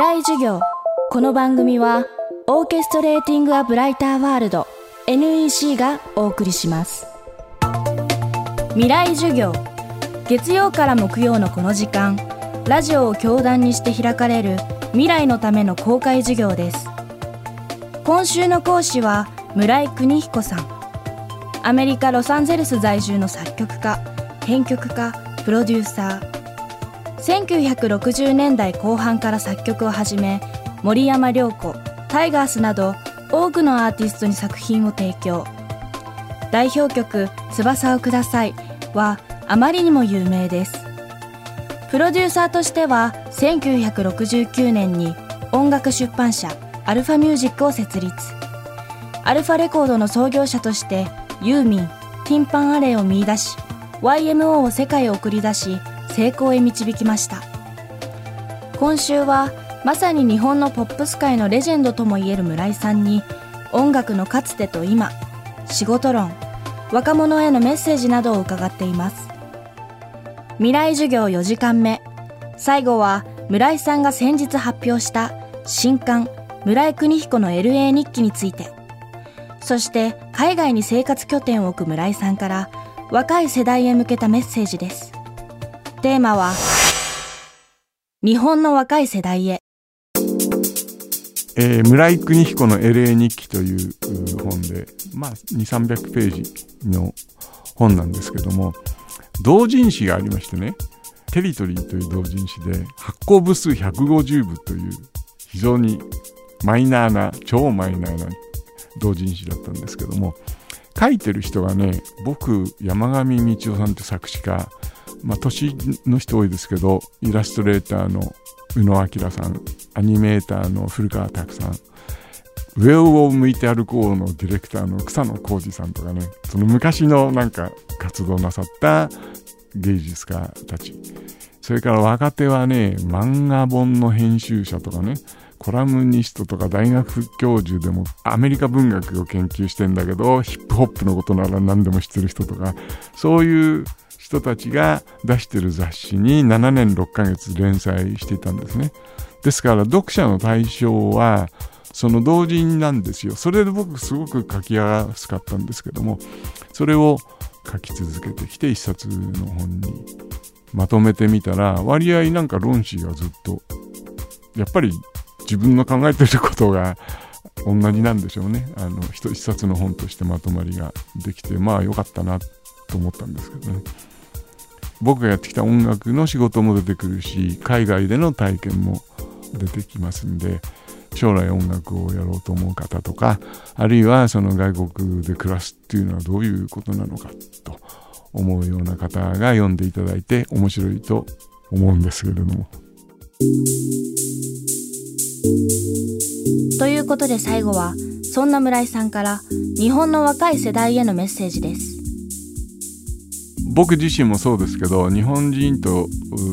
未来授業。この番組はオーケストレーティング・ア・ブライター・ワールド NEC がお送りします。未来授業。月曜から木曜のこの時間ラジオを教壇にして開かれる未来のための公開授業です。今週の講師は村井邦彦さん。アメリカ・ロサンゼルス在住の作曲家編曲家プロデューサー1960年代後半から作曲を始め森山良子タイガースなど多くのアーティストに作品を提供。代表曲「翼をください」はあまりにも有名です。プロデューサーとしては1969年に音楽出版社アルファミュージックを設立。アルファレコードの創業者としてユーミンティンパンアレイを見出し YMO を世界へ送り出し成功へ導きました。今週はまさに日本のポップス界のレジェンドともいえる村井さんに音楽のかつてと今仕事論若者へのメッセージなどを伺っています。未来授業4時間目最後は村井さんが先日発表した新刊村井邦彦の LA 日記について。そして海外に生活拠点を置く村井さんから若い世代へ向けたメッセージです。テーマは日本の若い世代へ。えー、村井邦彦の LA 日記という本で、まあ、2、300ページの本なんですけども、同人誌がありましてね、テリトリーという同人誌で発行部数150部という非常にマイナーな、超マイナーな同人誌だったんですけども、書いてる人がね、僕、山上道夫さんって作詞家、まあ、年の人多いですけど、イラストレーターの宇野明さん、アニメーターの古川拓さん、上を向いて歩こうのディレクターの草野浩二さんとかね、その昔のなんか活動なさった芸術家たち。それから若手はね、漫画本の編集者とかね、コラムニストとか大学教授でもアメリカ文学を研究してんだけど、ヒップホップのことなら何でも知ってる人とか、そういう人たちが出してる雑誌に7年6ヶ月連載していたんですね。ですから読者の対象はその同人なんですよ。それで僕すごく書きやすかったんですけども、それを書き続けてきて一冊の本にまとめてみたら、割合なんか論旨がずっと、やっぱり自分の考えてることが同じなんでしょうね。あの、一冊の本としてまとまりができて、まあ良かったなと思ったんですけどね。僕がやってきた音楽の仕事も出てくるし、海外での体験も出てきますんで、将来音楽をやろうと思う方とか、あるいはその外国で暮らすっていうのはどういうことなのかと思うような方が読んでいただいて面白いと思うんですけれども。ということで最後はそんな村井さんから日本の若い世代へのメッセージです僕自身もそうですけど日本人と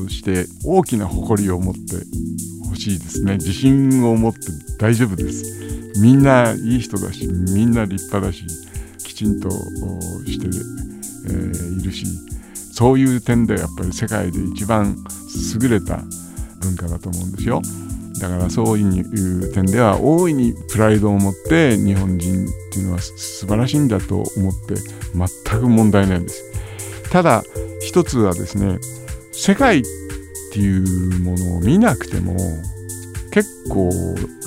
して大きな誇りを持ってほしいですね。自信を持って大丈夫です。みんないい人だしみんな立派だしきちんとして、えー、いるしそういう点でやっぱり世界で一番優れた文化だと思うんですよ。だからそういう点では大いにプライドを持って日本人っていうのは素晴らしいんだと思って全く問題ないです。ただ一つはですね世界っていうものを見なくても結構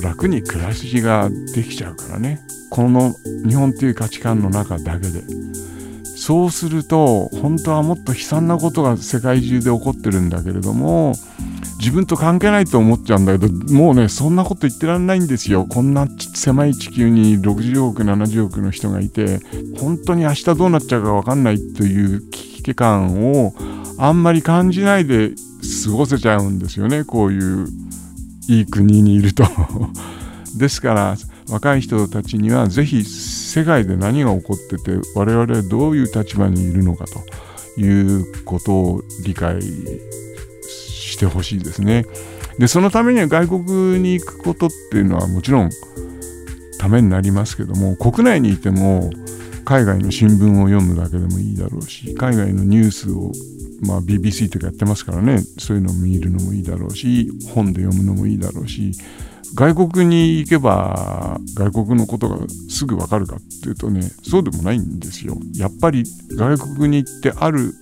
楽に暮らしができちゃうからね。この日本っていう価値観の中だけで。そうすると本当はもっと悲惨なことが世界中で起こってるんだけれども自分と関係ないと思っちゃうんだけどもうねそんなこと言ってらんないんですよ。こんな狭い地球に60億70億の人がいて本当に明日どうなっちゃうか分かんないという危危機感をあんまり感じないで過ごせちゃうんですよねこういういい国にいると ですから若い人たちにはぜひ世界で何が起こってて我々はどういう立場にいるのかということを理解してほしいですね。でそのためには外国に行くことっていうのはもちろんためになりますけども国内にいても海外の新聞を読むだけでもいいだろうし海外のニュースをまあ、BBC とかやってますからねそういうのを見るのもいいだろうし本で読むのもいいだろうし外国に行けば外国のことがすぐ分かるかっていうとねそうでもないんですよ。やっぱり外国に行ってある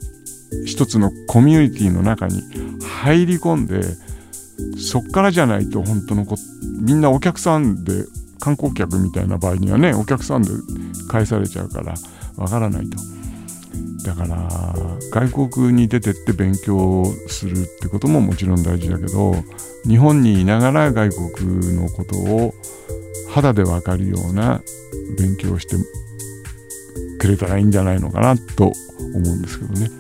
一つのコミュニティの中に入り込んでそっからじゃないと本当のこみんなお客さんで観光客みたいな場合にはねお客さんで返されちゃうからわからないと。だから外国に出てって勉強するってことももちろん大事だけど日本にいながら外国のことを肌でわかるような勉強をしてくれたらいいんじゃないのかなと思うんですけどね。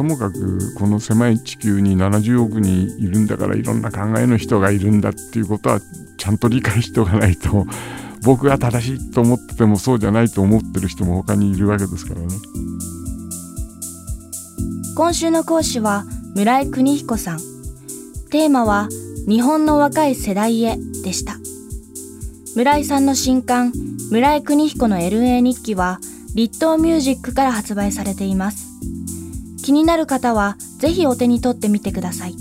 ともかくこの狭い地球に70億人いるんだからいろんな考えの人がいるんだっていうことはちゃんと理解しておかないと僕が正しいと思っててもそうじゃないと思ってる人も他にいるわけですからね。今週の講師は村井邦彦さん。テーマは日本の若い世代へでした。村井さんの新刊村井邦彦の LA 日記は立東ミュージックから発売されています。気になる方はぜひお手に取ってみてください。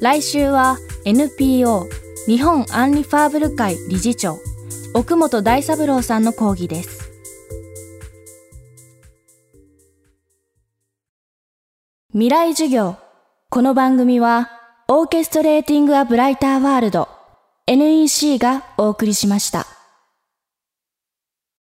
来週は NPO 日本アンリファーブル会理事長奥本大三郎さんの講義です。未来授業この番組はオーケストレーティング・ア・ブライター・ワールド NEC がお送りしました。